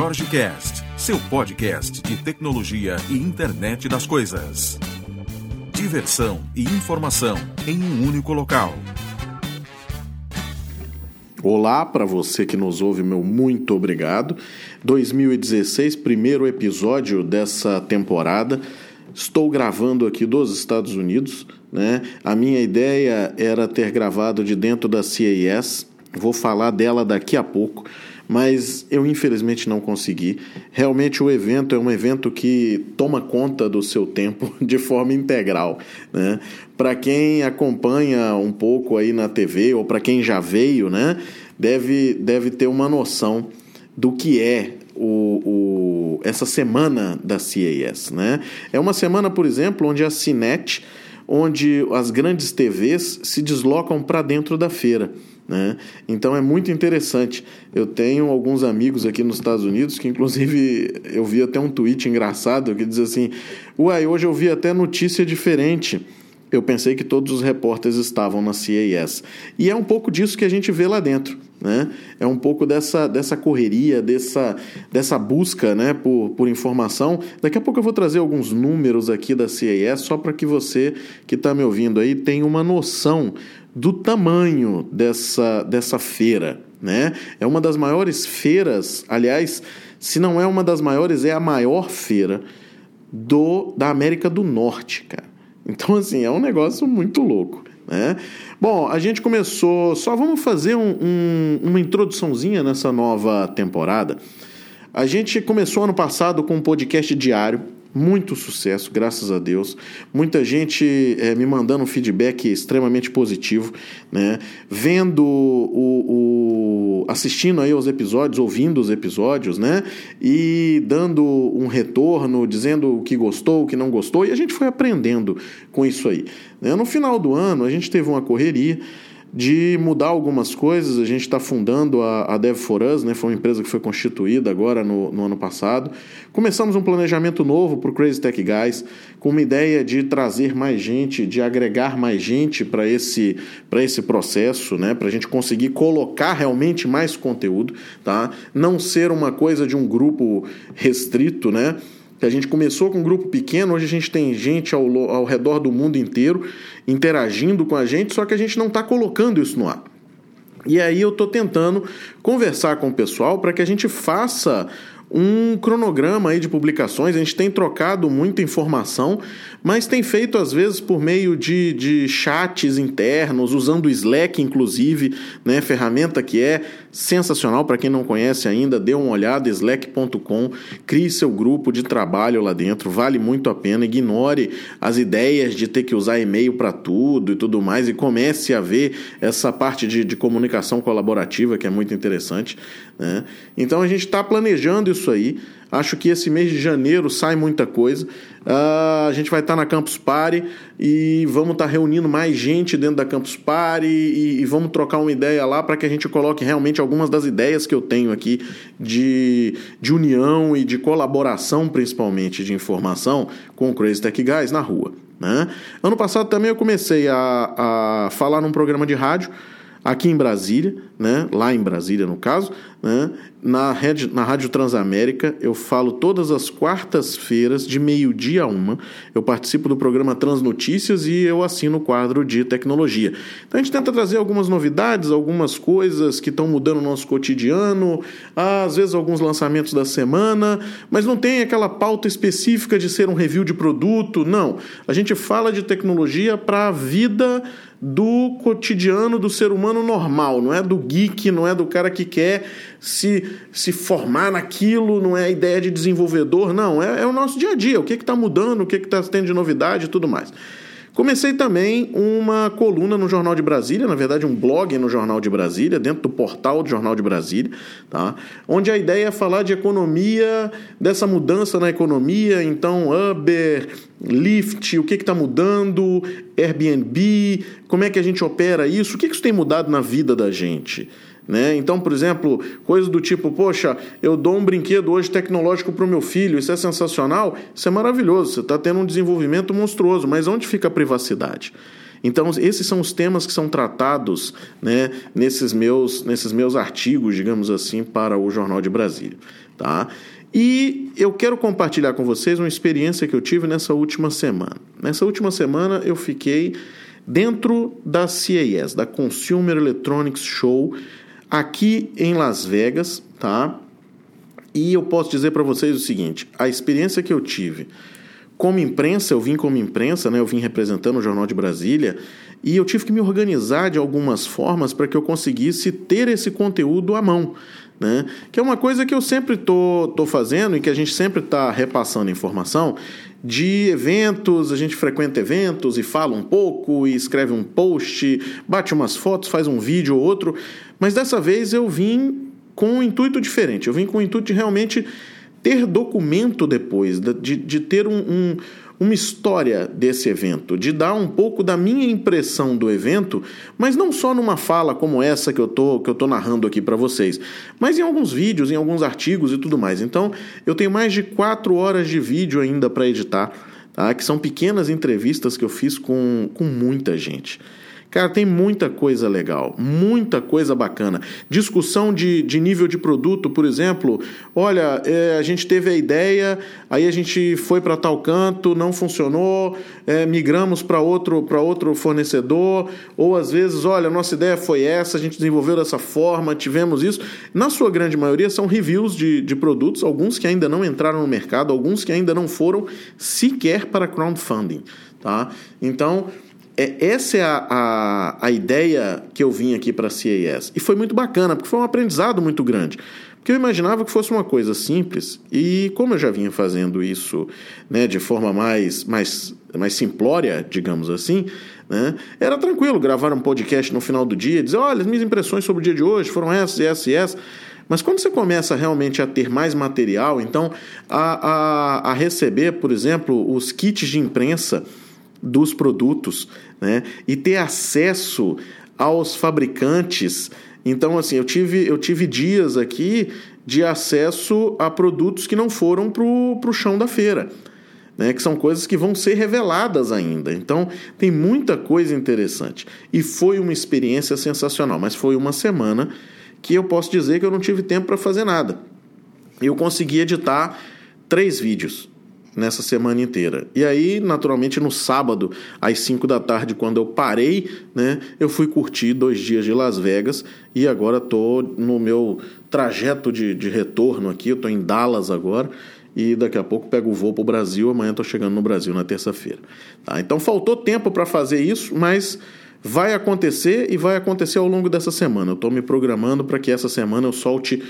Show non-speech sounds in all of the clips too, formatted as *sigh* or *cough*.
Jorge Cast, seu podcast de tecnologia e internet das coisas. Diversão e informação em um único local. Olá para você que nos ouve, meu muito obrigado. 2016, primeiro episódio dessa temporada. Estou gravando aqui dos Estados Unidos. Né? A minha ideia era ter gravado de dentro da CAS. Vou falar dela daqui a pouco mas eu infelizmente não consegui. Realmente o evento é um evento que toma conta do seu tempo *laughs* de forma integral. Né? Para quem acompanha um pouco aí na TV ou para quem já veio, né, deve, deve ter uma noção do que é o, o, essa semana da CAS. Né? É uma semana, por exemplo, onde a Cinet, onde as grandes TVs se deslocam para dentro da feira. Né? Então é muito interessante. Eu tenho alguns amigos aqui nos Estados Unidos que, inclusive, eu vi até um tweet engraçado que diz assim: Uai, hoje eu vi até notícia diferente. Eu pensei que todos os repórteres estavam na CAS. E é um pouco disso que a gente vê lá dentro. Né? É um pouco dessa, dessa correria, dessa, dessa busca né, por, por informação. Daqui a pouco eu vou trazer alguns números aqui da CAS, só para que você que está me ouvindo aí tenha uma noção do tamanho dessa, dessa feira. Né? É uma das maiores feiras, aliás, se não é uma das maiores, é a maior feira do da América do Norte, cara. Então, assim, é um negócio muito louco. Né? Bom, a gente começou. Só vamos fazer um, um, uma introduçãozinha nessa nova temporada. A gente começou ano passado com um podcast diário muito sucesso, graças a Deus. Muita gente é, me mandando um feedback extremamente positivo, né? Vendo o, o, assistindo aí aos episódios, ouvindo os episódios, né? E dando um retorno, dizendo o que gostou, o que não gostou, e a gente foi aprendendo com isso aí. Né? No final do ano, a gente teve uma correria de mudar algumas coisas. A gente está fundando a, a Dev for Us, né? foi uma empresa que foi constituída agora no, no ano passado. Começamos um planejamento novo para o Crazy Tech Guys, com uma ideia de trazer mais gente, de agregar mais gente para esse, esse processo, né? para a gente conseguir colocar realmente mais conteúdo, tá? não ser uma coisa de um grupo restrito, né? Que a gente começou com um grupo pequeno, hoje a gente tem gente ao, ao redor do mundo inteiro interagindo com a gente, só que a gente não está colocando isso no ar. E aí eu estou tentando conversar com o pessoal para que a gente faça um cronograma aí de publicações. A gente tem trocado muita informação, mas tem feito às vezes por meio de, de chats internos, usando o Slack, inclusive, né? Ferramenta que é sensacional para quem não conhece ainda, dê uma olhada, slack.com, crie seu grupo de trabalho lá dentro, vale muito a pena. Ignore as ideias de ter que usar e-mail para tudo e tudo mais e comece a ver essa parte de, de comunicação colaborativa que é muito interessante. Né? Então a gente está planejando isso aí. Acho que esse mês de janeiro sai muita coisa. Uh, a gente vai estar tá na Campus Party e vamos estar tá reunindo mais gente dentro da Campus Party e, e vamos trocar uma ideia lá para que a gente coloque realmente algumas das ideias que eu tenho aqui de, de união e de colaboração, principalmente de informação, com o Crazy Tech Guys na rua. Né? Ano passado também eu comecei a, a falar num programa de rádio aqui em Brasília, né, lá em Brasília no caso, né, na, rede, na Rádio Transamérica, eu falo todas as quartas-feiras, de meio-dia a uma. Eu participo do programa Transnotícias e eu assino o quadro de tecnologia. Então a gente tenta trazer algumas novidades, algumas coisas que estão mudando o nosso cotidiano, às vezes alguns lançamentos da semana, mas não tem aquela pauta específica de ser um review de produto, não. A gente fala de tecnologia para a vida do cotidiano do ser humano normal, não é do geek, não é do cara que quer se, se formar naquilo, não é a ideia de desenvolvedor, não, é, é o nosso dia a dia, o que está mudando, o que está tendo de novidade e tudo mais. Comecei também uma coluna no Jornal de Brasília, na verdade um blog no Jornal de Brasília, dentro do portal do Jornal de Brasília, tá? onde a ideia é falar de economia, dessa mudança na economia, então Uber, Lyft, o que está mudando, Airbnb, como é que a gente opera isso, o que, que isso tem mudado na vida da gente. Né? Então, por exemplo, coisas do tipo, poxa, eu dou um brinquedo hoje tecnológico para o meu filho, isso é sensacional, isso é maravilhoso, você está tendo um desenvolvimento monstruoso, mas onde fica a privacidade? Então, esses são os temas que são tratados né, nesses, meus, nesses meus artigos, digamos assim, para o Jornal de Brasília. tá? E eu quero compartilhar com vocês uma experiência que eu tive nessa última semana. Nessa última semana eu fiquei dentro da CES, da Consumer Electronics Show, aqui em Las Vegas, tá? E eu posso dizer para vocês o seguinte: a experiência que eu tive como imprensa, eu vim como imprensa, né? Eu vim representando o Jornal de Brasília e eu tive que me organizar de algumas formas para que eu conseguisse ter esse conteúdo à mão. Né? Que é uma coisa que eu sempre tô, tô fazendo e que a gente sempre está repassando informação de eventos, a gente frequenta eventos e fala um pouco, e escreve um post, bate umas fotos, faz um vídeo ou outro, mas dessa vez eu vim com um intuito diferente, eu vim com o intuito de realmente ter documento depois, de, de ter um, um uma história desse evento, de dar um pouco da minha impressão do evento, mas não só numa fala como essa que eu tô, que eu tô narrando aqui para vocês, mas em alguns vídeos, em alguns artigos e tudo mais. Então, eu tenho mais de quatro horas de vídeo ainda para editar, tá? que são pequenas entrevistas que eu fiz com, com muita gente. Cara, tem muita coisa legal, muita coisa bacana. Discussão de, de nível de produto, por exemplo. Olha, é, a gente teve a ideia, aí a gente foi para tal canto, não funcionou, é, migramos para outro, outro fornecedor, ou às vezes, olha, nossa ideia foi essa, a gente desenvolveu dessa forma, tivemos isso. Na sua grande maioria, são reviews de, de produtos, alguns que ainda não entraram no mercado, alguns que ainda não foram sequer para crowdfunding. Tá? Então é, essa é a, a, a ideia que eu vim aqui para a CAS. E foi muito bacana, porque foi um aprendizado muito grande. Porque eu imaginava que fosse uma coisa simples, e como eu já vinha fazendo isso né, de forma mais, mais, mais simplória, digamos assim, né, era tranquilo gravar um podcast no final do dia, dizer: olha, as minhas impressões sobre o dia de hoje foram essas, essas e essas. Mas quando você começa realmente a ter mais material, então a, a, a receber, por exemplo, os kits de imprensa dos produtos, né? E ter acesso aos fabricantes. Então, assim, eu tive, eu tive dias aqui de acesso a produtos que não foram para o chão da feira. Né, que são coisas que vão ser reveladas ainda. Então, tem muita coisa interessante. E foi uma experiência sensacional, mas foi uma semana que eu posso dizer que eu não tive tempo para fazer nada. Eu consegui editar três vídeos nessa semana inteira. E aí, naturalmente, no sábado, às 5 da tarde, quando eu parei, né, eu fui curtir dois dias de Las Vegas e agora estou no meu trajeto de, de retorno aqui, eu estou em Dallas agora e daqui a pouco pego o voo para o Brasil, amanhã estou chegando no Brasil na terça-feira. Tá? Então faltou tempo para fazer isso, mas vai acontecer e vai acontecer ao longo dessa semana. Eu estou me programando para que essa semana eu solte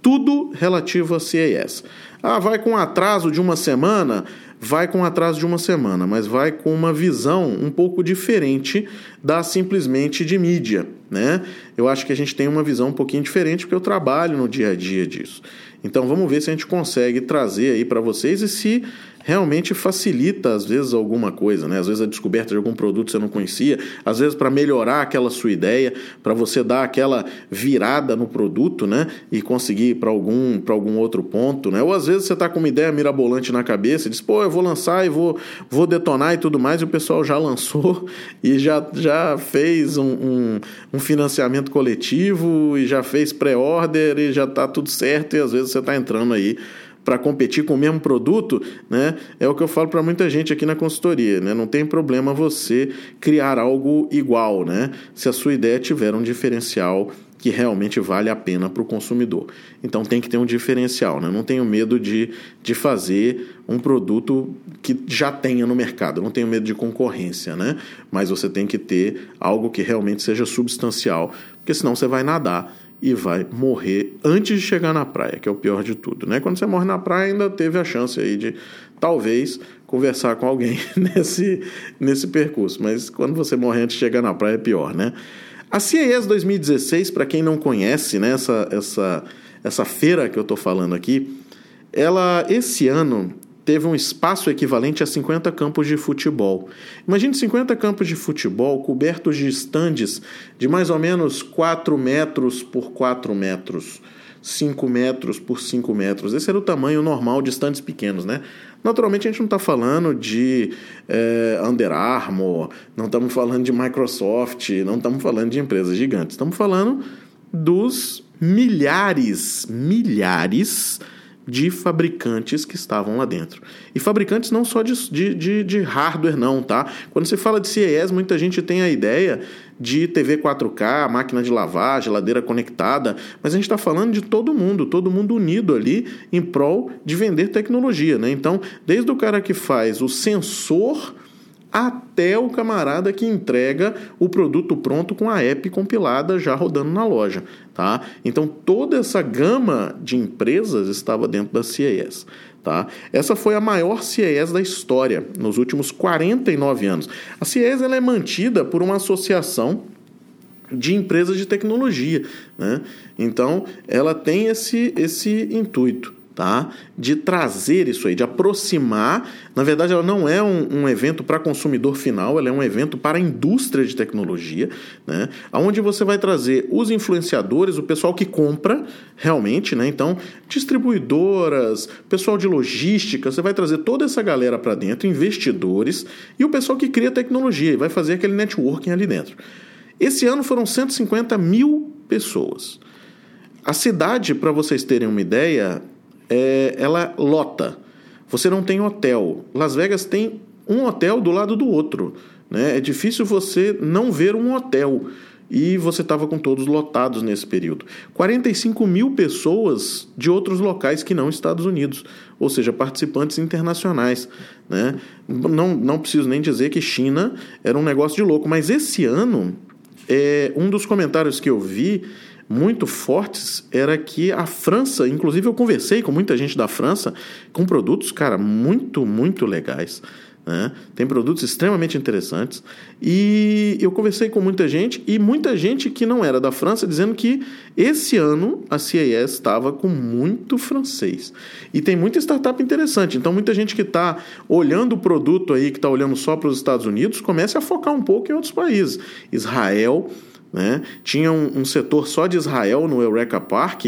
tudo relativo a CES. Ah, vai com atraso de uma semana? Vai com atraso de uma semana, mas vai com uma visão um pouco diferente da simplesmente de mídia, né? Eu acho que a gente tem uma visão um pouquinho diferente porque eu trabalho no dia a dia disso. Então vamos ver se a gente consegue trazer aí para vocês e se realmente facilita, às vezes, alguma coisa, né? Às vezes a descoberta de algum produto você não conhecia, às vezes para melhorar aquela sua ideia, para você dar aquela virada no produto, né? E conseguir para algum, algum outro ponto, né? Ou às vezes você está com uma ideia mirabolante na cabeça e diz, pô, eu vou lançar e vou, vou detonar e tudo mais, e o pessoal já lançou *laughs* e já, já fez um, um, um financiamento coletivo e já fez pré-order e já está tudo certo, e às vezes você está entrando aí para competir com o mesmo produto, né? É o que eu falo para muita gente aqui na consultoria, né? Não tem problema você criar algo igual, né? Se a sua ideia tiver um diferencial que realmente vale a pena para o consumidor. Então tem que ter um diferencial, né? Não tenho medo de, de fazer um produto que já tenha no mercado, não tenho medo de concorrência, né? Mas você tem que ter algo que realmente seja substancial, porque senão você vai nadar e vai morrer antes de chegar na praia, que é o pior de tudo, né? Quando você morre na praia, ainda teve a chance aí de talvez conversar com alguém *laughs* nesse, nesse percurso, mas quando você morre antes de chegar na praia é pior, né? A CES 2016, para quem não conhece, né, essa, essa, essa feira que eu estou falando aqui, ela esse ano teve um espaço equivalente a 50 campos de futebol. Imagine 50 campos de futebol cobertos de estandes de mais ou menos 4 metros por 4 metros. 5 metros por 5 metros. Esse era o tamanho normal de estandes pequenos, né? Naturalmente a gente não está falando de é, Under Armour, não estamos falando de Microsoft, não estamos falando de empresas gigantes, estamos falando dos milhares, milhares de fabricantes que estavam lá dentro. E fabricantes não só de, de, de, hardware, não, tá? Quando se fala de CES, muita gente tem a ideia de TV 4K, máquina de lavar, geladeira conectada, mas a gente está falando de todo mundo, todo mundo unido ali em prol de vender tecnologia, né? Então, desde o cara que faz o sensor até o camarada que entrega o produto pronto com a app compilada já rodando na loja, tá? Então toda essa gama de empresas estava dentro da CES, tá? Essa foi a maior CES da história nos últimos 49 anos. A CES ela é mantida por uma associação de empresas de tecnologia, né? Então ela tem esse esse intuito tá? de trazer isso aí, de aproximar. Na verdade, ela não é um, um evento para consumidor final, ela é um evento para a indústria de tecnologia, né? onde você vai trazer os influenciadores, o pessoal que compra realmente, né? então distribuidoras, pessoal de logística, você vai trazer toda essa galera para dentro, investidores e o pessoal que cria tecnologia e vai fazer aquele networking ali dentro. Esse ano foram 150 mil pessoas. A cidade, para vocês terem uma ideia, é, ela lota. Você não tem hotel. Las Vegas tem um hotel do lado do outro. Né? É difícil você não ver um hotel. E você estava com todos lotados nesse período. 45 mil pessoas de outros locais que não Estados Unidos, ou seja, participantes internacionais. Né? Não, não preciso nem dizer que China era um negócio de louco, mas esse ano, é, um dos comentários que eu vi muito fortes era que a França, inclusive eu conversei com muita gente da França, com produtos, cara, muito, muito legais. Né? Tem produtos extremamente interessantes. E eu conversei com muita gente, e muita gente que não era da França, dizendo que esse ano a CES estava com muito francês. E tem muita startup interessante. Então, muita gente que está olhando o produto aí, que está olhando só para os Estados Unidos, comece a focar um pouco em outros países. Israel né? Tinha um, um setor só de Israel no Eureka Park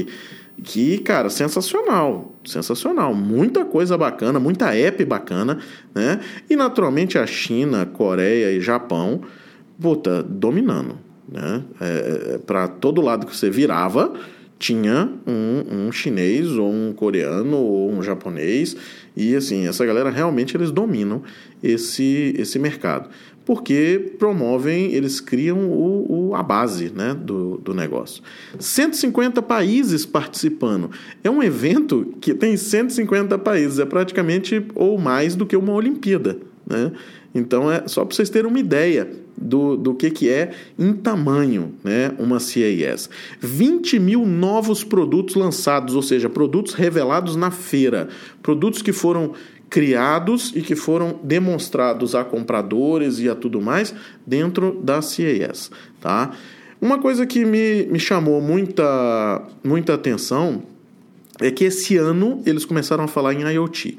que, cara, sensacional, sensacional, muita coisa bacana, muita app bacana, né? E naturalmente a China, Coreia e Japão, puta, dominando, né? É, é para todo lado que você virava, tinha um, um chinês ou um coreano ou um japonês e assim essa galera realmente eles dominam esse esse mercado porque promovem, eles criam o, o, a base né, do, do negócio. 150 países participando. É um evento que tem 150 países, é praticamente ou mais do que uma Olimpíada. Né? Então, é só para vocês terem uma ideia do, do que, que é em tamanho né, uma CES. 20 mil novos produtos lançados, ou seja, produtos revelados na feira, produtos que foram criados e que foram demonstrados a compradores e a tudo mais dentro da CES, tá? Uma coisa que me, me chamou muita, muita atenção é que esse ano eles começaram a falar em IoT.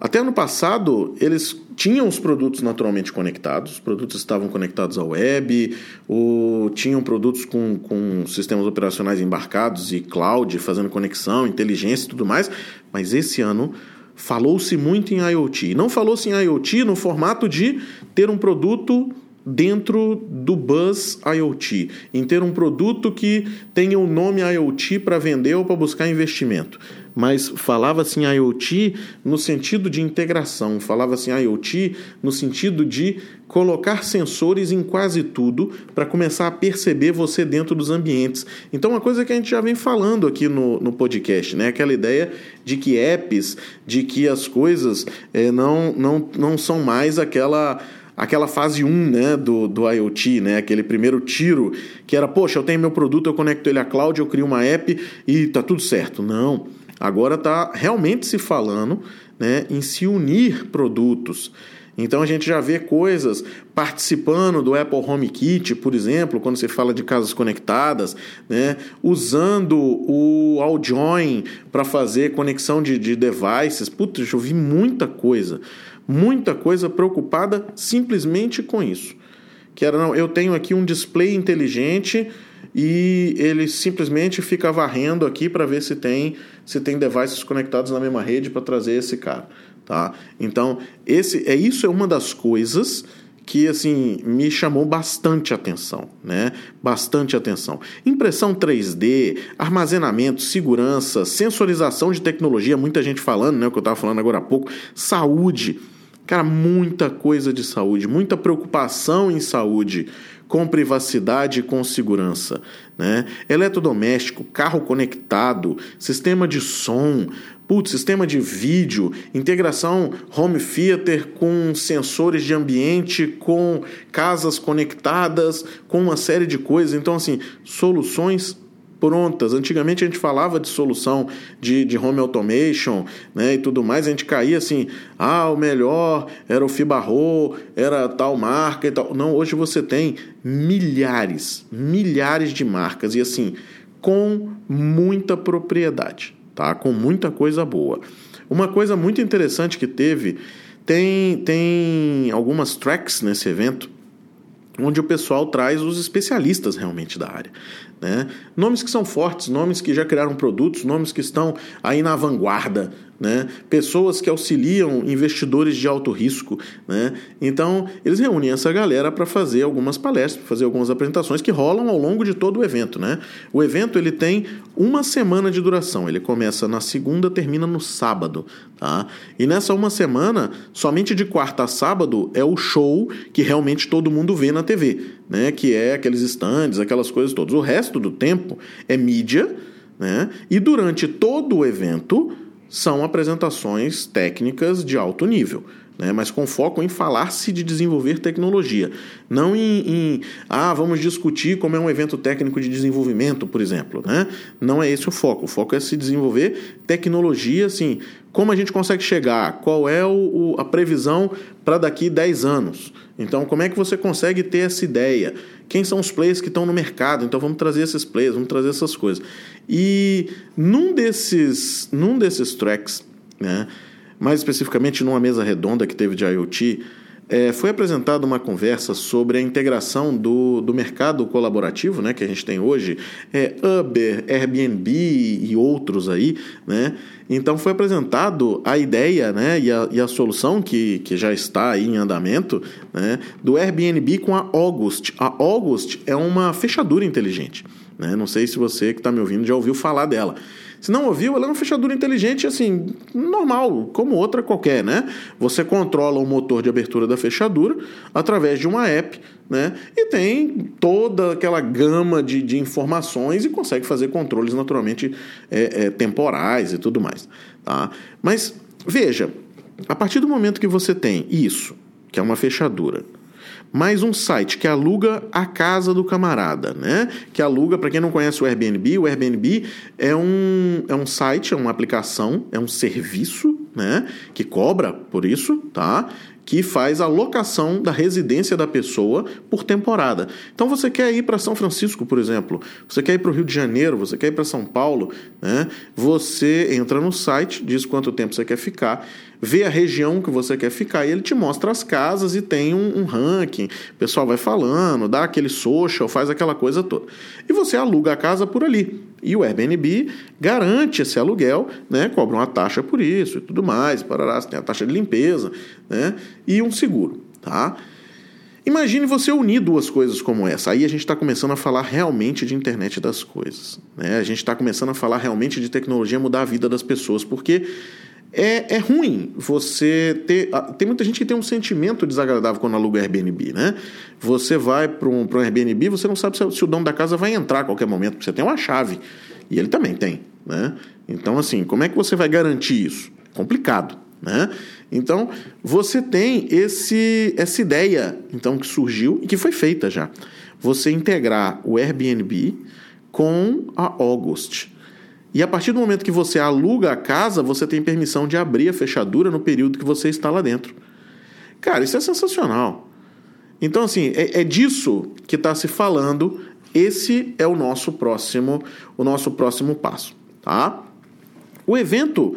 Até ano passado, eles tinham os produtos naturalmente conectados, os produtos estavam conectados à web, ou tinham produtos com, com sistemas operacionais embarcados e cloud, fazendo conexão, inteligência e tudo mais, mas esse ano Falou-se muito em IoT. Não falou-se em IoT no formato de ter um produto dentro do Buzz IoT, em ter um produto que tenha o um nome IoT para vender ou para buscar investimento. Mas falava-se em IoT no sentido de integração, falava-se em IoT no sentido de colocar sensores em quase tudo para começar a perceber você dentro dos ambientes. Então, uma coisa que a gente já vem falando aqui no, no podcast, né? Aquela ideia de que apps, de que as coisas é, não, não, não são mais aquela aquela fase 1 né, do, do IoT, né, aquele primeiro tiro, que era, poxa, eu tenho meu produto, eu conecto ele à cloud, eu crio uma app e tá tudo certo. Não. Agora está realmente se falando né, em se unir produtos. Então a gente já vê coisas participando do Apple Home Kit, por exemplo, quando você fala de casas conectadas, né? usando o AllJoin para fazer conexão de, de devices. Putz, eu vi muita coisa, muita coisa preocupada simplesmente com isso. Que era, não, eu tenho aqui um display inteligente e ele simplesmente fica varrendo aqui para ver se tem se tem devices conectados na mesma rede para trazer esse cara. Tá? Então, esse é isso é uma das coisas que assim me chamou bastante atenção, né? Bastante atenção. Impressão 3D, armazenamento, segurança, sensorização de tecnologia, muita gente falando, né? O que eu estava falando agora há pouco, saúde, cara, muita coisa de saúde, muita preocupação em saúde com privacidade e com segurança. Né? Eletrodoméstico, carro conectado, sistema de som, putz, sistema de vídeo, integração home theater com sensores de ambiente, com casas conectadas, com uma série de coisas. Então, assim, soluções prontas. Antigamente a gente falava de solução de, de home automation né, e tudo mais, a gente caía assim, ah, o melhor era o Fibarro, era tal marca e tal. Não, hoje você tem milhares, milhares de marcas e assim, com muita propriedade, tá? Com muita coisa boa. Uma coisa muito interessante que teve, tem, tem algumas tracks nesse evento onde o pessoal traz os especialistas realmente da área. Né? Nomes que são fortes, nomes que já criaram produtos, nomes que estão aí na vanguarda né? pessoas que auxiliam investidores de alto risco. Né? Então, eles reúnem essa galera para fazer algumas palestras, fazer algumas apresentações que rolam ao longo de todo o evento. Né? O evento ele tem uma semana de duração, ele começa na segunda, termina no sábado. Tá? E nessa uma semana, somente de quarta a sábado, é o show que realmente todo mundo vê na TV, né? que é aqueles stands, aquelas coisas todas. O resto do tempo é mídia. Né? E durante todo o evento, são apresentações técnicas de alto nível. Né, mas com foco em falar-se de desenvolver tecnologia, não em, em, ah, vamos discutir como é um evento técnico de desenvolvimento, por exemplo. Né? Não é esse o foco. O foco é se desenvolver tecnologia, assim, como a gente consegue chegar, qual é o, o, a previsão para daqui 10 anos. Então, como é que você consegue ter essa ideia? Quem são os players que estão no mercado? Então, vamos trazer esses players, vamos trazer essas coisas. E num desses, num desses tracks, né, mais especificamente numa mesa redonda que teve de IoT, é, foi apresentada uma conversa sobre a integração do, do mercado colaborativo né, que a gente tem hoje, é, Uber, Airbnb e outros aí. Né? Então foi apresentado a ideia né, e, a, e a solução que, que já está aí em andamento né, do Airbnb com a August. A August é uma fechadura inteligente. Né? Não sei se você que está me ouvindo já ouviu falar dela. Se não ouviu, ela é uma fechadura inteligente, assim, normal, como outra qualquer, né? Você controla o motor de abertura da fechadura através de uma app, né? E tem toda aquela gama de, de informações e consegue fazer controles naturalmente é, é, temporais e tudo mais, tá? Mas veja, a partir do momento que você tem isso, que é uma fechadura, mais um site que aluga a casa do camarada, né? Que aluga, para quem não conhece o Airbnb, o Airbnb é um, é um site, é uma aplicação, é um serviço, né? Que cobra por isso, tá? que faz a locação da residência da pessoa por temporada. Então você quer ir para São Francisco, por exemplo, você quer ir para o Rio de Janeiro, você quer ir para São Paulo, né? você entra no site, diz quanto tempo você quer ficar, vê a região que você quer ficar e ele te mostra as casas e tem um, um ranking. O pessoal vai falando, dá aquele social, faz aquela coisa toda. E você aluga a casa por ali. E o Airbnb garante esse aluguel, né? cobra uma taxa por isso e tudo mais, parará, tem a taxa de limpeza né? e um seguro. Tá? Imagine você unir duas coisas como essa. Aí a gente está começando a falar realmente de internet das coisas. Né? A gente está começando a falar realmente de tecnologia mudar a vida das pessoas, porque é, é ruim você ter. Tem muita gente que tem um sentimento desagradável quando aluga Airbnb, né? Você vai para um, um Airbnb, você não sabe se, se, o dono da casa vai entrar a qualquer momento, porque você tem uma chave. E ele também tem, né? Então, assim, como é que você vai garantir isso? Complicado, né? Então, você tem esse, essa ideia então que surgiu e que foi feita já. Você integrar o Airbnb com a August. E a partir do momento que você aluga a casa, você tem permissão de abrir a fechadura no período que você está lá dentro. Cara, isso é sensacional. Então, assim, é, é disso que está se falando. Esse é o nosso próximo, o nosso próximo passo, tá? O evento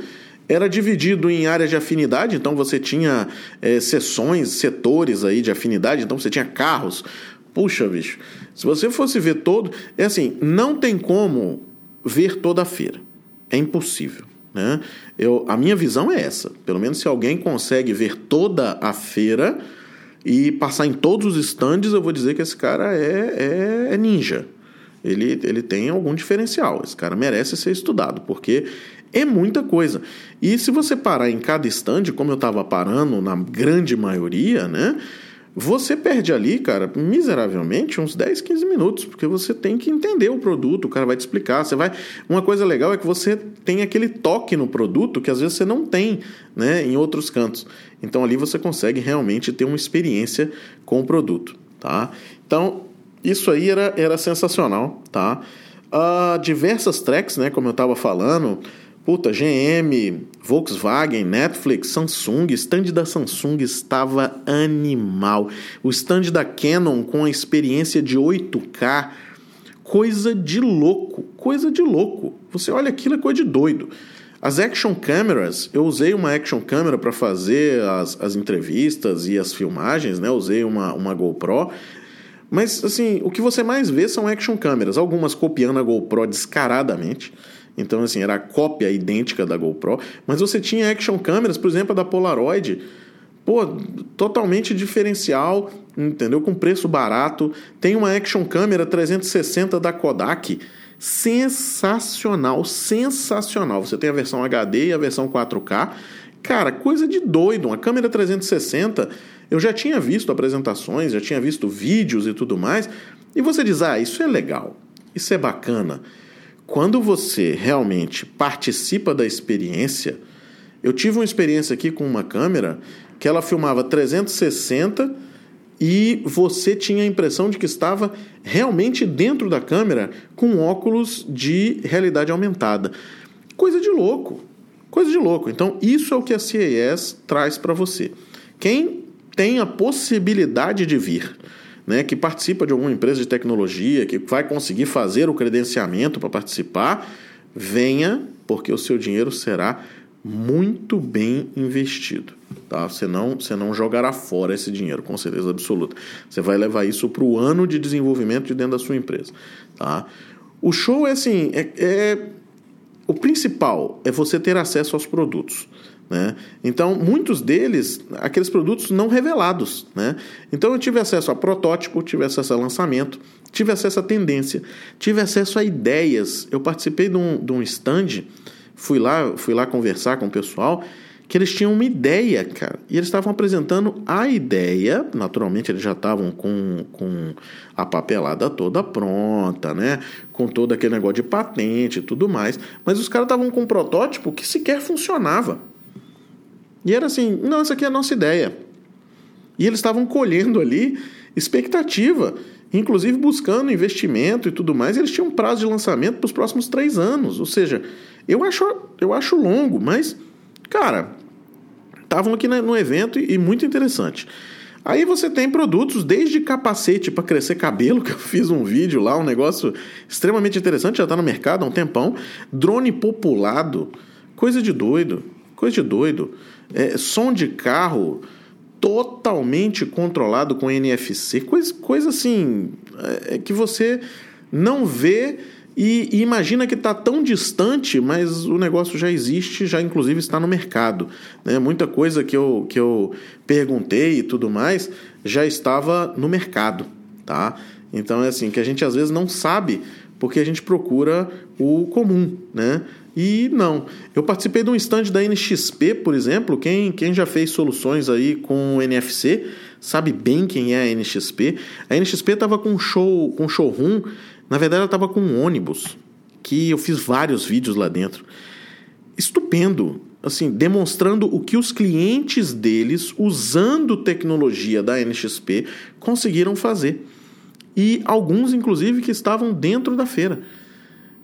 era dividido em áreas de afinidade, então você tinha é, setores aí de afinidade, então você tinha carros. Puxa, bicho, se você fosse ver todo, é assim, não tem como ver toda a feira. É impossível. Né? Eu, a minha visão é essa. Pelo menos se alguém consegue ver toda a feira, e passar em todos os stands, eu vou dizer que esse cara é, é, é ninja. Ele, ele tem algum diferencial. Esse cara merece ser estudado, porque é muita coisa. E se você parar em cada stand, como eu estava parando na grande maioria, né? Você perde ali, cara, miseravelmente uns 10, 15 minutos, porque você tem que entender o produto, o cara vai te explicar. Você vai. Uma coisa legal é que você tem aquele toque no produto que às vezes você não tem né, em outros cantos. Então ali você consegue realmente ter uma experiência com o produto. Tá? Então, isso aí era, era sensacional. Tá? Uh, diversas tracks, né, como eu estava falando. Puta, GM, Volkswagen, Netflix, Samsung, stand da Samsung estava animal. O stand da Canon com a experiência de 8K, coisa de louco, coisa de louco. Você olha aquilo é coisa de doido. As action cameras, eu usei uma action camera para fazer as, as entrevistas e as filmagens, né? usei uma, uma GoPro. Mas assim, o que você mais vê são action câmeras, algumas copiando a GoPro descaradamente então, assim, era a cópia idêntica da GoPro. Mas você tinha action câmeras, por exemplo, a da Polaroid. Pô, totalmente diferencial, entendeu? Com preço barato. Tem uma action câmera 360 da Kodak. Sensacional, sensacional. Você tem a versão HD e a versão 4K. Cara, coisa de doido. Uma câmera 360, eu já tinha visto apresentações, já tinha visto vídeos e tudo mais. E você diz: ah, isso é legal, isso é bacana. Quando você realmente participa da experiência, eu tive uma experiência aqui com uma câmera que ela filmava 360 e você tinha a impressão de que estava realmente dentro da câmera com óculos de realidade aumentada. Coisa de louco. Coisa de louco. Então, isso é o que a CES traz para você. Quem tem a possibilidade de vir né, que participa de alguma empresa de tecnologia, que vai conseguir fazer o credenciamento para participar, venha, porque o seu dinheiro será muito bem investido. Tá? Você, não, você não jogará fora esse dinheiro, com certeza absoluta. Você vai levar isso para o ano de desenvolvimento de dentro da sua empresa. Tá? O show é assim: é, é, o principal é você ter acesso aos produtos. Né? Então, muitos deles, aqueles produtos não revelados. Né? Então, eu tive acesso a protótipo, tive acesso a lançamento, tive acesso a tendência, tive acesso a ideias. Eu participei de um, de um stand, fui lá, fui lá conversar com o pessoal, que eles tinham uma ideia, cara, e eles estavam apresentando a ideia. Naturalmente, eles já estavam com, com a papelada toda pronta, né? Com todo aquele negócio de patente e tudo mais, mas os caras estavam com um protótipo que sequer funcionava. E era assim: não, essa aqui é a nossa ideia. E eles estavam colhendo ali expectativa, inclusive buscando investimento e tudo mais. E eles tinham prazo de lançamento para os próximos três anos. Ou seja, eu acho, eu acho longo, mas, cara, estavam aqui no evento e, e muito interessante. Aí você tem produtos desde capacete para crescer cabelo, *laughs* que eu fiz um vídeo lá, um negócio extremamente interessante, já está no mercado há um tempão. Drone populado, coisa de doido, coisa de doido é, som de carro totalmente controlado com NFC, coisa, coisa assim é, que você não vê e, e imagina que está tão distante, mas o negócio já existe, já inclusive está no mercado. Né? Muita coisa que eu, que eu perguntei e tudo mais já estava no mercado. Tá? Então é assim, que a gente às vezes não sabe porque a gente procura o comum, né? E não. Eu participei de um stand da NXP, por exemplo. Quem, quem já fez soluções aí com NFC sabe bem quem é a NXP. A NXP estava com show, com showroom. Na verdade, ela estava com um ônibus que eu fiz vários vídeos lá dentro. Estupendo, assim, demonstrando o que os clientes deles, usando tecnologia da NXP, conseguiram fazer. E alguns, inclusive, que estavam dentro da feira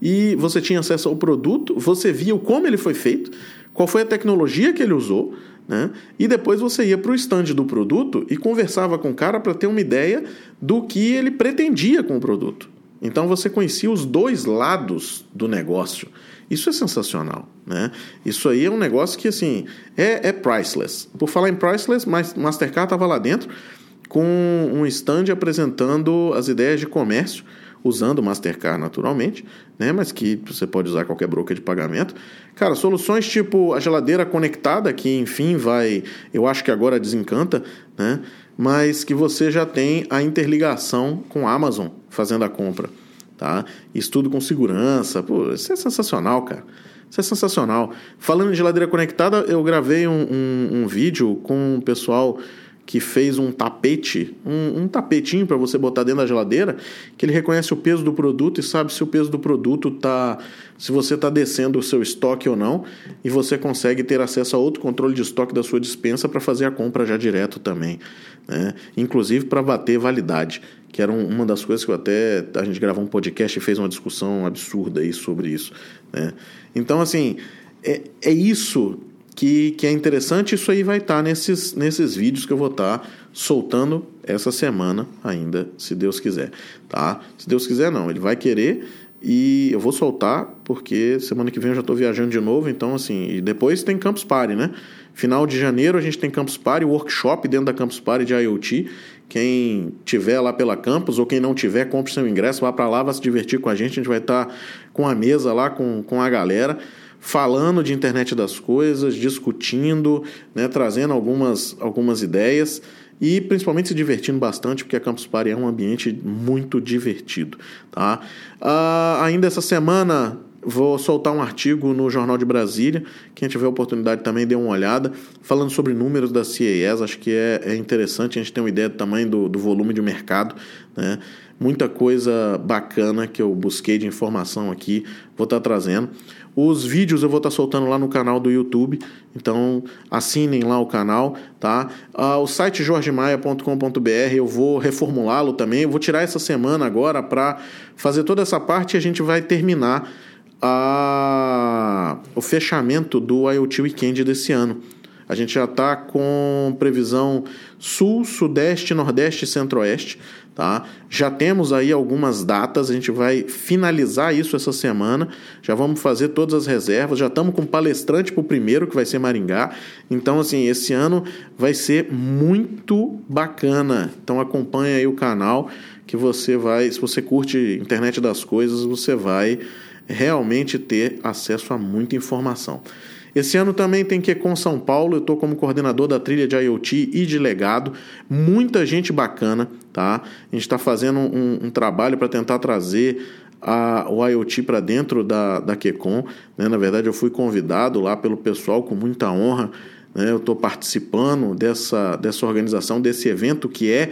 e você tinha acesso ao produto, você via como ele foi feito, qual foi a tecnologia que ele usou, né? E depois você ia para o stand do produto e conversava com o cara para ter uma ideia do que ele pretendia com o produto. Então você conhecia os dois lados do negócio. Isso é sensacional, né? Isso aí é um negócio que assim é, é priceless. Por falar em priceless, Mastercard estava lá dentro com um stand apresentando as ideias de comércio usando Mastercard naturalmente, né? Mas que você pode usar qualquer broker de pagamento. Cara, soluções tipo a geladeira conectada, que enfim vai, eu acho que agora desencanta, né? Mas que você já tem a interligação com a Amazon fazendo a compra, tá? Isso tudo com segurança, pô, isso é sensacional, cara. Isso é sensacional. Falando em geladeira conectada, eu gravei um, um, um vídeo com o pessoal que fez um tapete, um, um tapetinho para você botar dentro da geladeira, que ele reconhece o peso do produto e sabe se o peso do produto tá, se você está descendo o seu estoque ou não, e você consegue ter acesso a outro controle de estoque da sua dispensa para fazer a compra já direto também, né? Inclusive para bater validade, que era uma das coisas que eu até a gente gravou um podcast e fez uma discussão absurda aí sobre isso, né? Então assim é, é isso que, que é interessante. Isso aí vai estar tá nesses, nesses vídeos que eu vou estar tá soltando essa semana ainda, se Deus quiser, tá? Se Deus quiser, não, ele vai querer e eu vou soltar porque semana que vem eu já estou viajando de novo, então assim, e depois tem Campus Party, né? Final de janeiro a gente tem Campus Party, workshop dentro da Campus Party de IoT. Quem tiver lá pela campus ou quem não tiver, compre seu ingresso, vá para lá, vá se divertir com a gente. A gente vai estar tá com a mesa lá com, com a galera falando de internet das coisas, discutindo, né, trazendo algumas, algumas ideias e principalmente se divertindo bastante, porque a Campus Party é um ambiente muito divertido. Tá? Uh, ainda essa semana vou soltar um artigo no Jornal de Brasília. Quem tiver oportunidade também dê uma olhada, falando sobre números da CES. Acho que é, é interessante a gente ter uma ideia do tamanho do, do volume de mercado. Né? Muita coisa bacana que eu busquei de informação aqui, vou estar trazendo. Os vídeos eu vou estar soltando lá no canal do YouTube, então assinem lá o canal, tá? Ah, o site jorgemaia.com.br eu vou reformulá-lo também, eu vou tirar essa semana agora para fazer toda essa parte e a gente vai terminar a... o fechamento do IoT Weekend desse ano. A gente já está com previsão sul, sudeste, nordeste e centro-oeste. Tá? Já temos aí algumas datas, a gente vai finalizar isso essa semana. Já vamos fazer todas as reservas. Já estamos com palestrante para o primeiro, que vai ser Maringá. Então, assim, esse ano vai ser muito bacana. Então, acompanha aí o canal que você vai, se você curte internet das coisas, você vai realmente ter acesso a muita informação. Esse ano também tem que com São Paulo, eu estou como coordenador da trilha de IoT e de legado. Muita gente bacana, tá? A gente está fazendo um, um trabalho para tentar trazer a, o IoT para dentro da, da QCon. Né? Na verdade, eu fui convidado lá pelo pessoal com muita honra. Né? Eu estou participando dessa, dessa organização, desse evento que é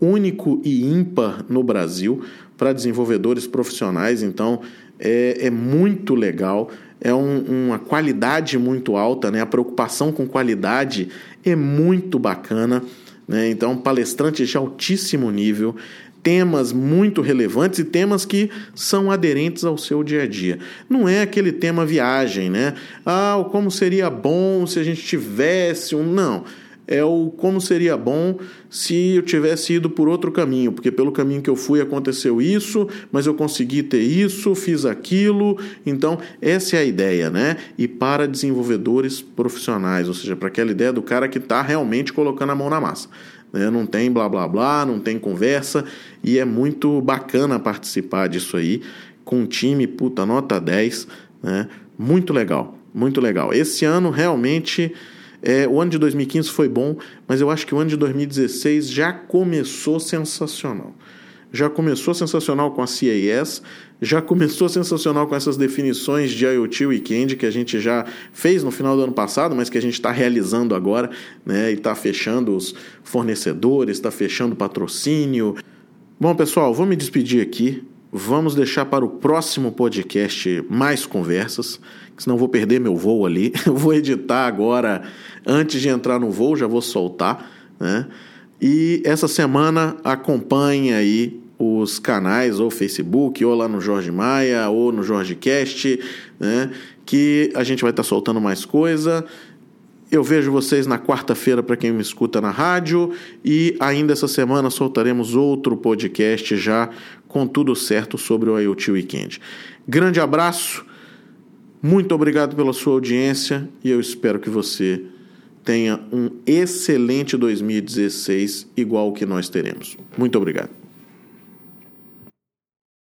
único e ímpar no Brasil para desenvolvedores profissionais. Então, é, é muito legal é um, uma qualidade muito alta, né? a preocupação com qualidade é muito bacana. Né? Então, palestrantes de altíssimo nível, temas muito relevantes e temas que são aderentes ao seu dia a dia. Não é aquele tema viagem, né? Ah, como seria bom se a gente tivesse um. Não é o como seria bom se eu tivesse ido por outro caminho, porque pelo caminho que eu fui aconteceu isso, mas eu consegui ter isso, fiz aquilo. Então, essa é a ideia, né? E para desenvolvedores profissionais, ou seja, para aquela ideia do cara que está realmente colocando a mão na massa. Né? Não tem blá blá blá, não tem conversa, e é muito bacana participar disso aí, com um time, puta, nota 10, né? Muito legal, muito legal. Esse ano realmente é, o ano de 2015 foi bom, mas eu acho que o ano de 2016 já começou sensacional. Já começou sensacional com a CAS, já começou sensacional com essas definições de IoT Weekend que a gente já fez no final do ano passado, mas que a gente está realizando agora, né? E está fechando os fornecedores, está fechando patrocínio. Bom, pessoal, vou me despedir aqui. Vamos deixar para o próximo podcast mais conversas senão vou perder meu voo ali. *laughs* Eu vou editar agora, antes de entrar no voo, já vou soltar, né? E essa semana acompanhe aí os canais, ou Facebook, ou lá no Jorge Maia, ou no Jorge Cast, né? Que a gente vai estar tá soltando mais coisa. Eu vejo vocês na quarta-feira para quem me escuta na rádio e ainda essa semana soltaremos outro podcast já com tudo certo sobre o IoT Weekend. Grande abraço muito obrigado pela sua audiência e eu espero que você tenha um excelente 2016 igual o que nós teremos. Muito obrigado.